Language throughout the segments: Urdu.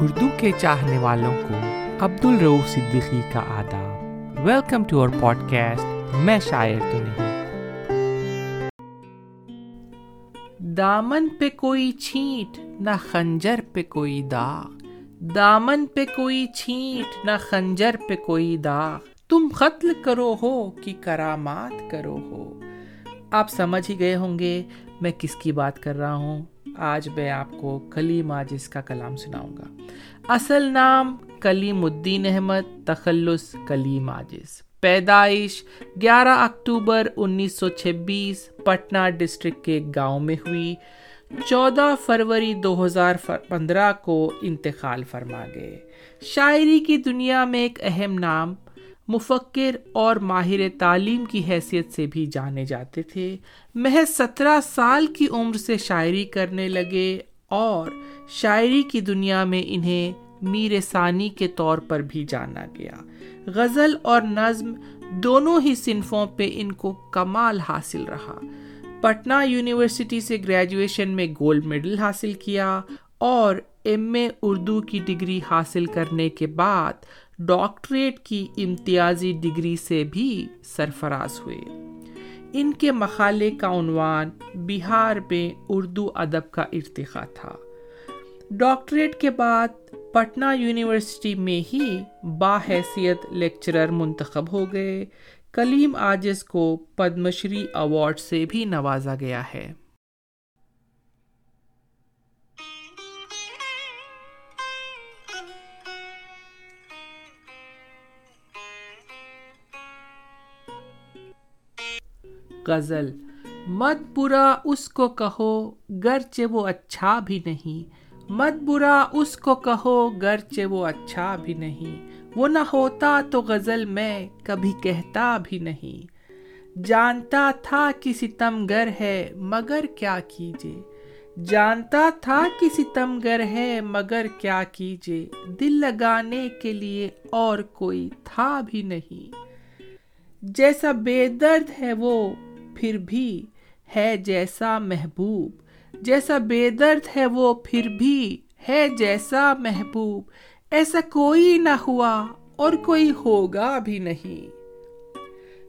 اردو کے چاہنے والوں کو عبد الروف صدیقی کا آداب۔ Welcome to our podcast میں شاعر تو نہیں۔ دامن پہ کوئی چھینٹ، نہ خنجر پہ کوئی داغ۔ دامن پہ کوئی چھینٹ، نہ خنجر پہ کوئی داغ۔ تم قتل کرو ہو کہ کرامات کرو ہو۔ آپ سمجھ ہی گئے ہوں گے میں کس کی بات کر رہا ہوں۔ آج میں آپ کو کلیم آجز کا کلام سناؤں گا۔ اصل نام کلیم الدین احمد، تخلص کلیم آجز پیدائش گیارہ اکتوبر انیس سو چھبیس، پٹنہ ڈسٹرکٹ کے گاؤں میں ہوئی۔ چودہ فروری دو ہزار پندرہ کو انتقال فرما گئے۔ شاعری کی دنیا میں ایک اہم نام مفکر اور ماہر تعلیم کی حیثیت سے بھی جانے جاتے تھے۔ محض سترہ سال کی عمر سے شاعری کرنے لگے اور شاعری کی دنیا میں انہیں میر ثانی کے طور پر بھی جانا گیا۔ غزل اور نظم دونوں ہی صنفوں پہ ان کو کمال حاصل رہا۔ پٹنہ یونیورسٹی سے گریجویشن میں گولڈ میڈل حاصل کیا اور ایم اے اردو کی ڈگری حاصل کرنے کے بعد ڈاکٹریٹ کی امتیازی ڈگری سے بھی سرفراز ہوئے۔ ان کے مقالے کا عنوان بہار میں اردو ادب کا ارتقا تھا۔ ڈاکٹریٹ کے بعد پٹنہ یونیورسٹی میں ہی باحیثیت لیکچرر منتخب ہو گئے۔ کلیم آجز کو پدم شری ایوارڈ سے بھی نوازا گیا ہے۔ غزل۔ مت برا اس کو کہو گرچہ وہ اچھا بھی نہیں۔ مت برا اس کو کہو گرچہ وہ اچھا بھی نہیں۔ وہ نہ ہوتا تو غزل میں کبھی کہتا بھی نہیں۔ جانتا تھا کہ ستم گر ہے مگر کیا کیجے جانتا تھا کہ ستم گر ہے مگر کیا کیجے دل لگانے کے لیے اور کوئی تھا بھی نہیں۔ جیسا بے درد ہے وہ پھر بھی ہے جیسا محبوب۔ جیسا بے درد ہے وہ پھر بھی ہے جیسا محبوب۔ ایسا کوئی نہ ہوا اور کوئی ہوگا بھی نہیں۔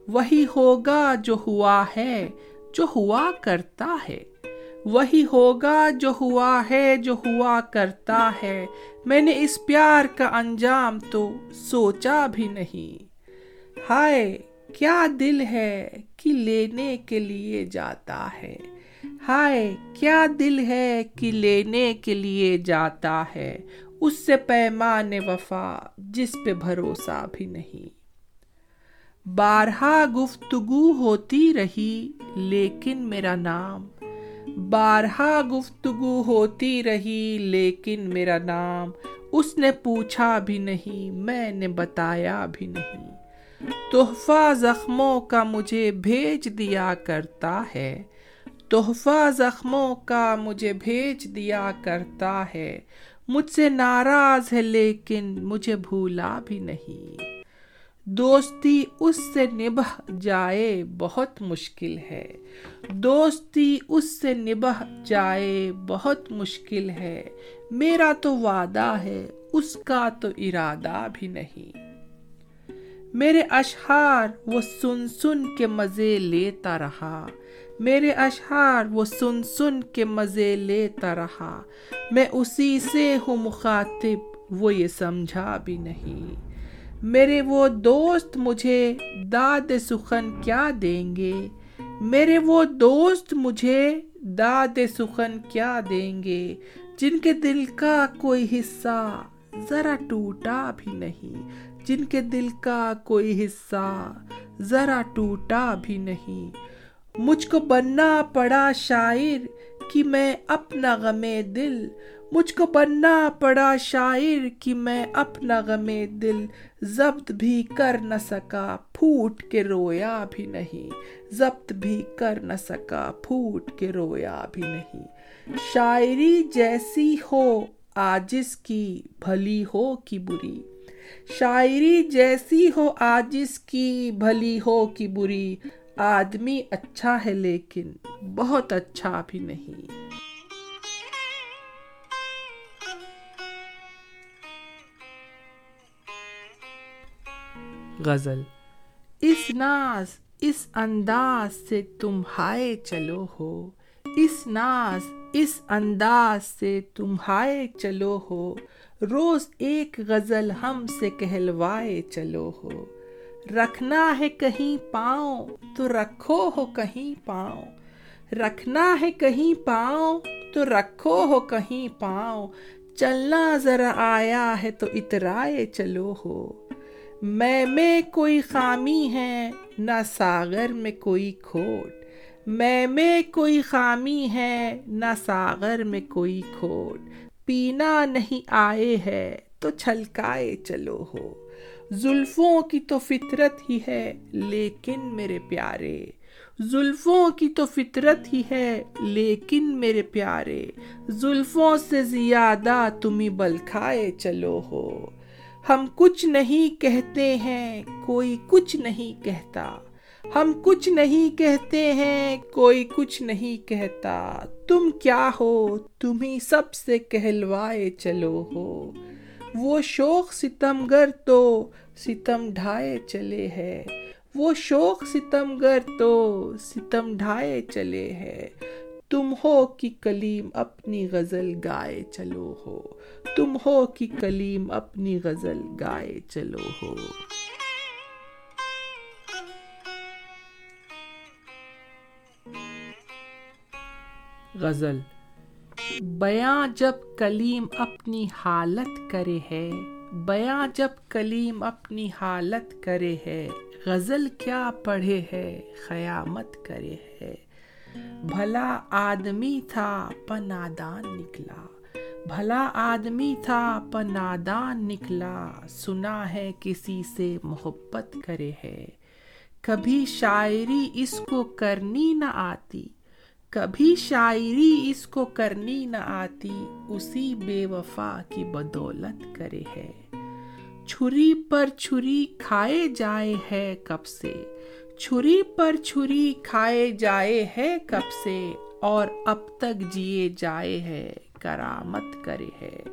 وہی ہوگا جو ہوا ہے، جو ہوا کرتا ہے۔ وہی ہوگا جو ہوا ہے، جو ہوا کرتا ہے۔ میں نے اس پیار کا انجام تو سوچا بھی نہیں۔ ہائے! کیا دل ہے کہ لینے کے لیے جاتا ہے؟ ہائے، کیا دل ہے کہ لینے کے لیے جاتا ہے؟ اس سے پیمان وفا جس پہ بھروسہ بھی نہیں۔ بارہا گفتگو ہوتی رہی لیکن میرا نام۔ بارہا گفتگو ہوتی رہی لیکن میرا نام۔ اس نے پوچھا بھی نہیں، میں نے بتایا بھی نہیں۔ تحفہ زخموں کا مجھے بھیج دیا کرتا ہے۔ تحفہ زخموں کا مجھے بھیج دیا کرتا ہے۔ مجھ سے ناراض ہے لیکن مجھے بھولا بھی نہیں۔ دوستی اس سے نبھ جائے بہت مشکل ہے۔ دوستی اس سے نبھ جائے بہت مشکل ہے۔ میرا تو وعدہ ہے، اس کا تو ارادہ بھی نہیں۔ میرے اشہار وہ سن سن کے مزے لیتا رہا۔ میرے اشہار وہ سن سن کے مزے لیتا رہا۔ میں اسی سے ہوں مخاطب، وہ یہ سمجھا بھی نہیں۔ میرے وہ دوست مجھے داد سخن کیا دیں گے؟ میرے وہ دوست مجھے داد سخن کیا دیں گے؟ جن کے دل کا کوئی حصہ ذرا ٹوٹا بھی نہیں۔ جن کے دل کا کوئی حصہ ذرا ٹوٹا بھی نہیں۔ مجھ کو بننا پڑا شاعر کہ میں اپنا غم دل۔ مجھ کو بننا پڑا شاعر کہ میں اپنا غم دل۔ ضبط بھی کر نہ سکا پھوٹ کے رویا بھی نہیں۔ ضبط بھی کر نہ سکا پھوٹ کے رویا بھی نہیں۔ شاعری جیسی ہو آجز کی، بھلی ہو کی بری۔ شاعری جیسی ہو آج اس کی، بھلی ہو کہ بری۔ آدمی اچھا ہے لیکن بہت اچھا بھی نہیں۔ غزل، اس ناز، اس انداز سے تم ہائے چلو ہو۔ اس ناز، اس انداز سے تم ہائے چلو ہو۔ روز ایک غزل ہم سے کہلوائے چلو ہو۔ رکھنا ہے کہیں پاؤں، تو رکھو ہو کہیں پاؤں۔ رکھنا ہے کہیں پاؤں، تو رکھو ہو کہیں پاؤں۔ چلنا ذرا آیا ہے تو اترائے چلو ہو۔ میں میں کوئی خامی ہے، نہ ساغر میں کوئی کھوٹ۔ میں میں کوئی خامی ہے، نہ ساغر میں کوئی کھوٹ۔ پینا نہیں آئے ہے تو چھلکائے چلو ہو۔ زلفوں کی تو فطرت ہی ہے، لیکن میرے پیارے۔ زلفوں کی تو فطرت ہی ہے، لیکن میرے پیارے۔ زلفوں سے زیادہ تمہیں بلکھائے چلو ہو۔ ہم کچھ نہیں کہتے ہیں، کوئی کچھ نہیں کہتا۔ ہم کچھ نہیں کہتے ہیں، کوئی کچھ نہیں کہتا۔ تم کیا ہو؟ تمہیں سب سے کہلوائے چلو ہو۔ وہ شوق ستم گر تو ستم ڈھائے چلے ہے۔ وہ شوق ستم گر تو ستم ڈھائے چلے ہے۔ تم ہو کہ کلیم اپنی غزل گائے چلو ہو۔ تم ہو کہ کلیم اپنی غزل گائے چلو ہو۔ غزل۔ بیاں جب کلیم اپنی حالت کرے ہے بیاں جب کلیم اپنی حالت کرے ہے، غزل کیا پڑھے ہے، قیامت کرے ہے۔ بھلا آدمی تھا، پنادان نکلا۔ بھلا آدمی تھا، پنادان نکلا۔ سنا ہے کسی سے محبت کرے ہے۔ کبھی شاعری اس کو کرنی نہ آتی۔ کبھی شاعری اس کو کرنی نہ آتی، اسی بے وفا کی بدولت کرے ہے۔ چھری پر چھری کھائے جائے ہے کب سے؟ چھری پر چھری کھائے جائے ہے کب سے؟ اور اب تک جیے جائے ہے، کرامت کرے ہے۔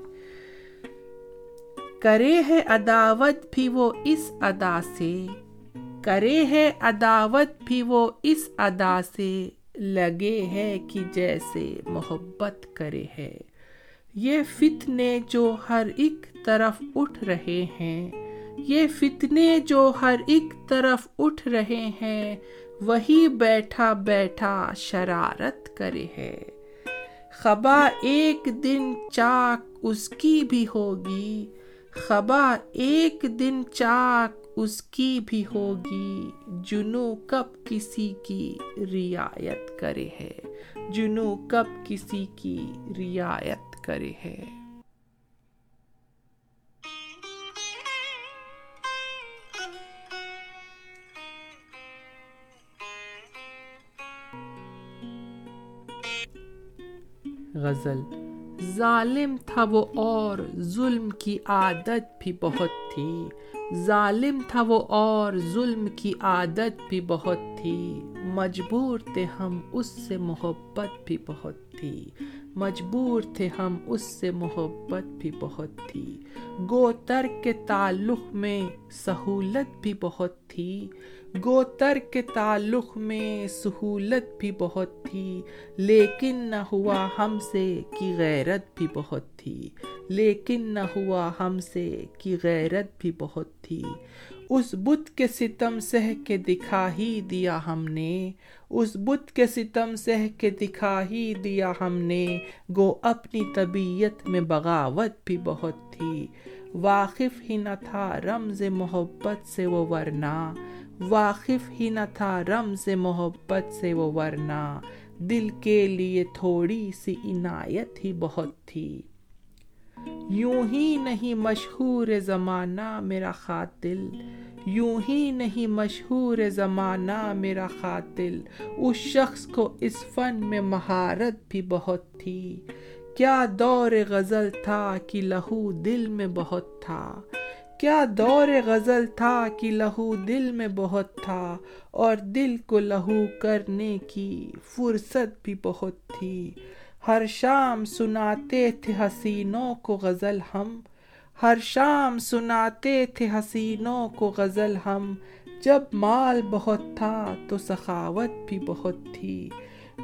کرے ہے عداوت بھی وہ اس ادا سے۔ کرے ہے عداوت بھی وہ اس ادا سے۔ لگے ہے کہ جیسے محبت کرے ہے۔ یہ فتنے جو ہر ایک طرف اٹھ رہے ہیں، یہ فتنے جو ہر ایک طرف اٹھ رہے ہیں، وہی بیٹھا بیٹھا شرارت کرے ہے۔ خبا ایک دن چاک اس کی بھی ہوگی، خبا ایک دن چاک اس کی بھی ہوگی۔ جنو کب کسی کی رعایت کرے ہے؟ جنو کب کسی کی رعایت کرے ہے؟ غزل ظالم تھا وہ اور ظلم کی عادت بھی بہت تھی۔ ظالم تھا وہ اور ظلم کی عادت بھی بہت تھی۔ مجبور تھے ہم اس سے محبت بھی بہت تھی۔ مجبور تھے ہم اس سے محبت بھی بہت تھی۔ گوتر کے تعلق میں سہولت بھی بہت تھی۔ گوتر کے تعلق میں سہولت بھی بہت تھی، لیکن نہ ہوا ہم سے کی غیرت بھی بہت تھی۔ لیکن نہ ہوا ہم سے کی غیرت بھی بہت تھی۔ اس بت کے ستم سہ کے دکھا ہی دیا ہم نے۔ اس بت کے ستم سہ کے دکھا ہی دیا ہم نے۔ گو اپنی طبیعت میں بغاوت بھی بہت تھی۔ واقف ہی نہ تھا رمز محبت سے وہ ورنہ۔ واقف ہی نہ تھا رمز محبت سے وہ ورنہ۔ دل کے لیے تھوڑی سی عنایت ہی بہت تھی۔ یوں ہی نہیں مشہور زمانہ میرا قاتل۔ یوں ہی نہیں مشہور زمانہ میرا قاتل۔ اس شخص کو اس فن میں مہارت بھی بہت تھی۔ کیا دور غزل تھا کہ لہو دل میں بہت تھا۔ کیا دور غزل تھا کہ لہو دل میں بہت تھا اور دل کو لہو کرنے کی فرصت بھی بہت تھی۔ ہر شام سناتے تھے حسینوں کو غزل ہم۔ ہر شام سناتے تھے حسینوں کو غزل ہم۔ جب مال بہت تھا تو سخاوت بھی بہت تھی۔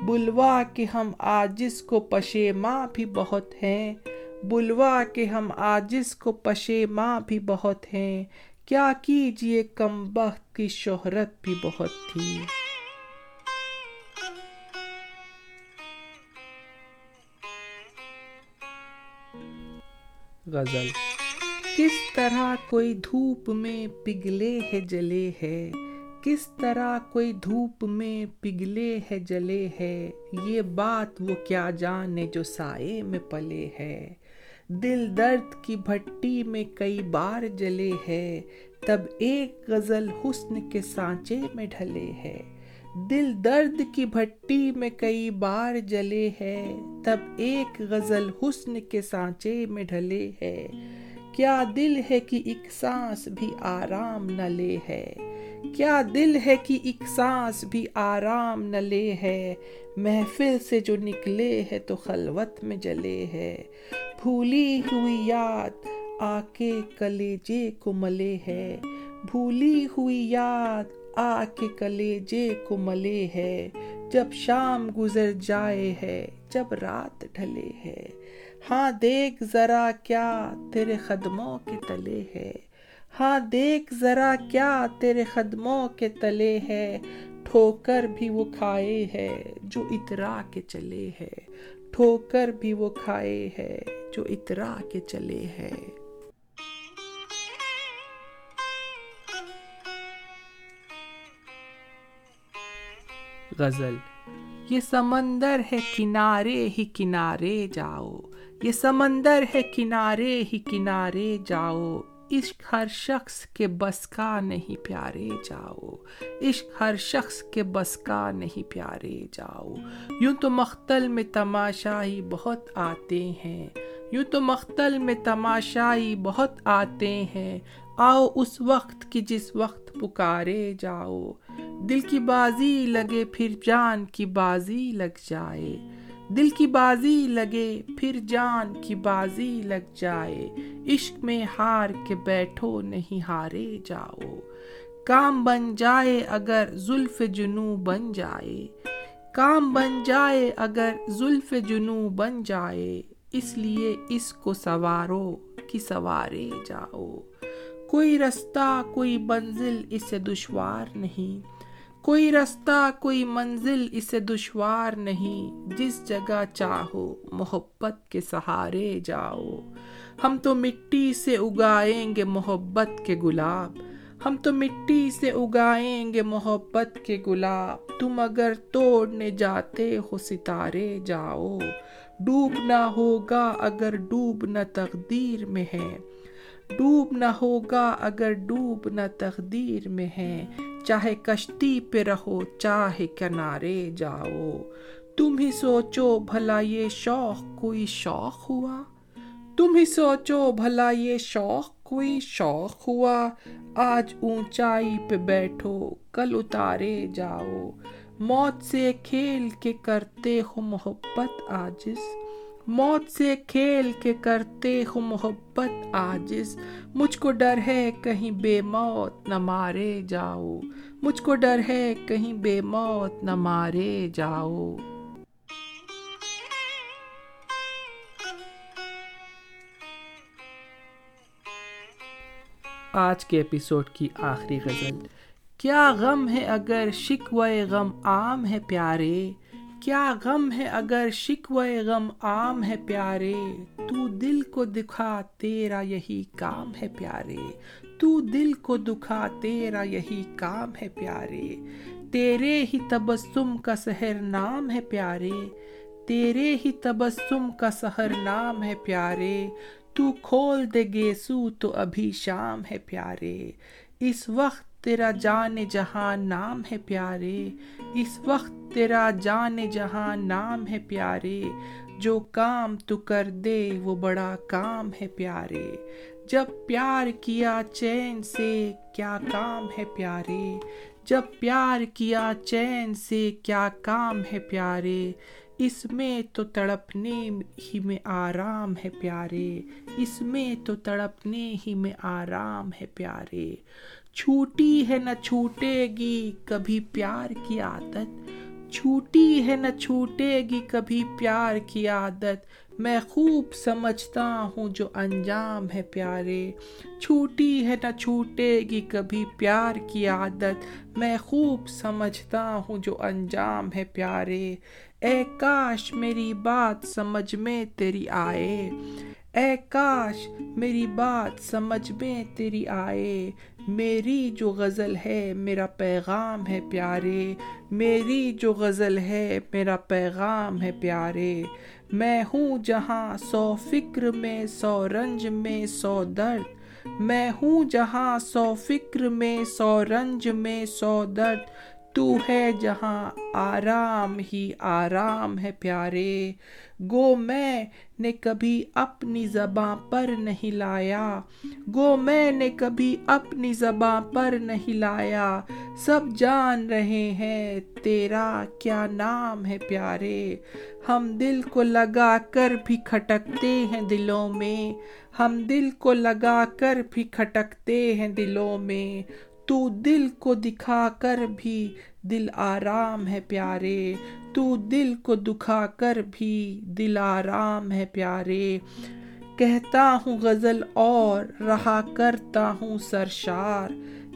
بلوا کے ہم آجز کو پشے ماں بھی بہت ہیں۔ بلوا کے ہم آجز کو پشے ماں بھی بہت ہیں۔ کیا کیجیے کم بخت کی شہرت بھی بہت تھی۔ غزل۔ کس طرح کوئی دھوپ میں پگھلے ہے جلے ہے۔ کس طرح کوئی دھوپ میں پگھلے ہے جلے ہے۔ یہ بات وہ کیا جانے جو سائے میں پلے ہے۔ دل درد کی بھٹی میں کئی بار جلے ہے تب ایک غزل حسن کے سانچے میں ڈھلے ہے دل درد کی بھٹی میں کئی بار جلے ہے تب ایک غزل حسن کے سانچے میں ڈھلے ہے کیا دل ہے کہ ایک سانس بھی آرام نہ لے ہے؟ کیا دل ہے کہ ایک سانس بھی آرام نہ لے ہے؟ محفل سے جو نکلے ہے تو خلوت میں جلے ہے۔ بھولی ہوئی یاد آ کے کلیجے کو ملے ہے۔ بھولی ہوئی یاد آ کے کلیجے کو ملے ہے۔ جب شام گزر جائے ہے، جب رات ڈھلے ہے۔ ہاں دیکھ ذرا کیا تیرے قدموں کے تلے ہے۔ ہاں دیکھ ذرا کیا تیرے قدموں کے تلے ہے ٹھوکر بھی وہ کھائے ہے جو اترا کے چلے ہے ٹھوکر بھی وہ کھائے ہے جو اترا کے چلے ہے غزل، یہ سمندر ہے کنارے ہی کنارے جاؤ۔ یہ سمندر ہے کنارے ہی کنارے جاؤ۔ عشق ہر شخص کے بس کا نہیں پیارے جاؤ۔ عشق ہر شخص کے بس کا نہیں پیارے جاؤ۔ یوں تو مختل میں تماشائی بہت آتے ہیں۔ یوں تو مختل میں تماشائی بہت آتے ہیں۔ آؤ اس وقت کی جس وقت پکارے جاؤ۔ دل کی بازی لگے پھر جان کی بازی لگ جائے۔ دل کی بازی لگے، پھر جان کی بازی لگ جائے۔ عشق میں ہار کے بیٹھو، نہیں ہارے جاؤ۔ کام بن جائے اگر زلف جنو بن جائے۔ کام بن جائے اگر زلف جنو بن جائے۔ اس لیے اس کو سوارو کہ سوارے جاؤ۔ کوئی رستہ، کوئی منزل، اسے دشوار نہیں۔ کوئی رستہ کوئی منزل اسے دشوار نہیں۔ جس جگہ چاہو، محبت کے سہارے جاؤ۔ ہم تو مٹی سے اگائیں گے محبت کے گلاب۔ ہم تو مٹی سے اگائیں گے محبت کے گلاب۔ تم اگر توڑنے جاتے ہو، ستارے جاؤ۔ ڈوبنا ہوگا اگر ڈوبنا تقدیر میں ہے۔ ڈوب نہ ہوگا اگر ڈوب نہ تقدیر میں ہے چاہے کشتی پہ رہو، چاہے کنارے جاؤ۔ تم ہی سوچو بھلا یہ شوق کوئی شوق ہوا۔ تم ہی سوچو بھلا یہ شوق کوئی شوق ہوا۔ آج اونچائی پہ بیٹھو، کل اتارے جاؤ۔ موت سے کھیل کے کرتے ہو محبت آجز۔ موت سے کھیل کے کرتے ہو محبت آجز مجھ کو ڈر ہے کہیں بے موت نہ مارے جاؤ۔ مجھ کو ڈر ہے کہیں بے موت نہ مارے جاؤ۔ آج کے ایپیسوڈ کی آخری غزل۔ کیا غم ہے اگر شکوے غم عام ہے پیارے؟ کیا غم ہے اگر شکوے غم عام ہے پیارے؟ تو دل کو دکھا تیرا یہی کام ہے پیارے۔ تو دل کو دکھا تیرا یہی کام ہے پیارے۔ تیرے ہی تبسم کا سحر نام ہے پیارے۔ تیرے ہی تبسم کا سحر نام ہے پیارے۔ تو کھول دے گیسو تو ابھی شام ہے پیارے۔ اس وقت تیرا جان جہاں نام ہے پیارے۔ اس وقت تیرا جان جہاں نام ہے پیارے۔ جو کام تو کر دے وہ بڑا کام ہے پیارے۔ جب پیار کیا چین سے کیا کام ہے پیارے۔ جب پیار کیا چین سے کیا کام ہے پیارے۔ اس میں تو تڑپنے ہی میں آرام ہے پیارے، اس میں تو تڑپنے ہی میں آرام ہے پیارے۔ چھوٹی ہے نہ چھوٹے گی کبھی پیار کی عادت، چھوٹی ہے نہ چھوٹے گی کبھی پیار کی عادت۔ میں خوب سمجھتا ہوں جو انجام ہے پیارے، چھوٹی ہے نہ چھوٹے گی کبھی پیار کی عادت۔ میں خوب سمجھتا ہوں جو انجام ہے پیارے۔ اے کاش میری بات سمجھ میں تیری آئے۔ اے کاش میری بات سمجھ میں تیری آئے۔ میری جو غزل ہے میرا پیغام ہے پیارے۔ میری جو غزل ہے میرا پیغام ہے پیارے۔ میں ہوں جہاں سو فکر میں، سو رنج میں، سو درد۔ میں ہوں جہاں سو فکر میں، سو رنج میں، سو درد۔ تو ہے جہاں آرام ہی آرام ہے پیارے گو میں نے کبھی اپنی زباں پر نہیں لایا گو میں نے کبھی اپنی زباں پر نہیں لایا سب جان رہے ہیں تیرا کیا نام ہے پیارے ہم دل کو لگا کر بھی کھٹکتے ہیں دلوں میں ہم دل کو لگا کر بھی کھٹکتے ہیں دلوں میں تو دل کو دکھا کر بھی دل آرام ہے پیارے، تو دل کو دکھا کر بھی دل آرام ہے پیارے۔ کہتا ہوں غزل اور رہا کرتا ہوں سرشار۔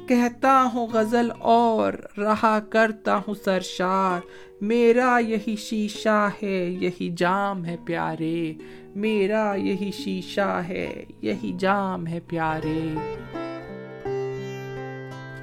کہتا ہوں غزل اور رہا کرتا ہوں سرشار۔ میرا یہی شیشہ ہے، یہی جام ہے پیارے۔ میرا یہی شیشہ ہے، یہی جام ہے پیارے۔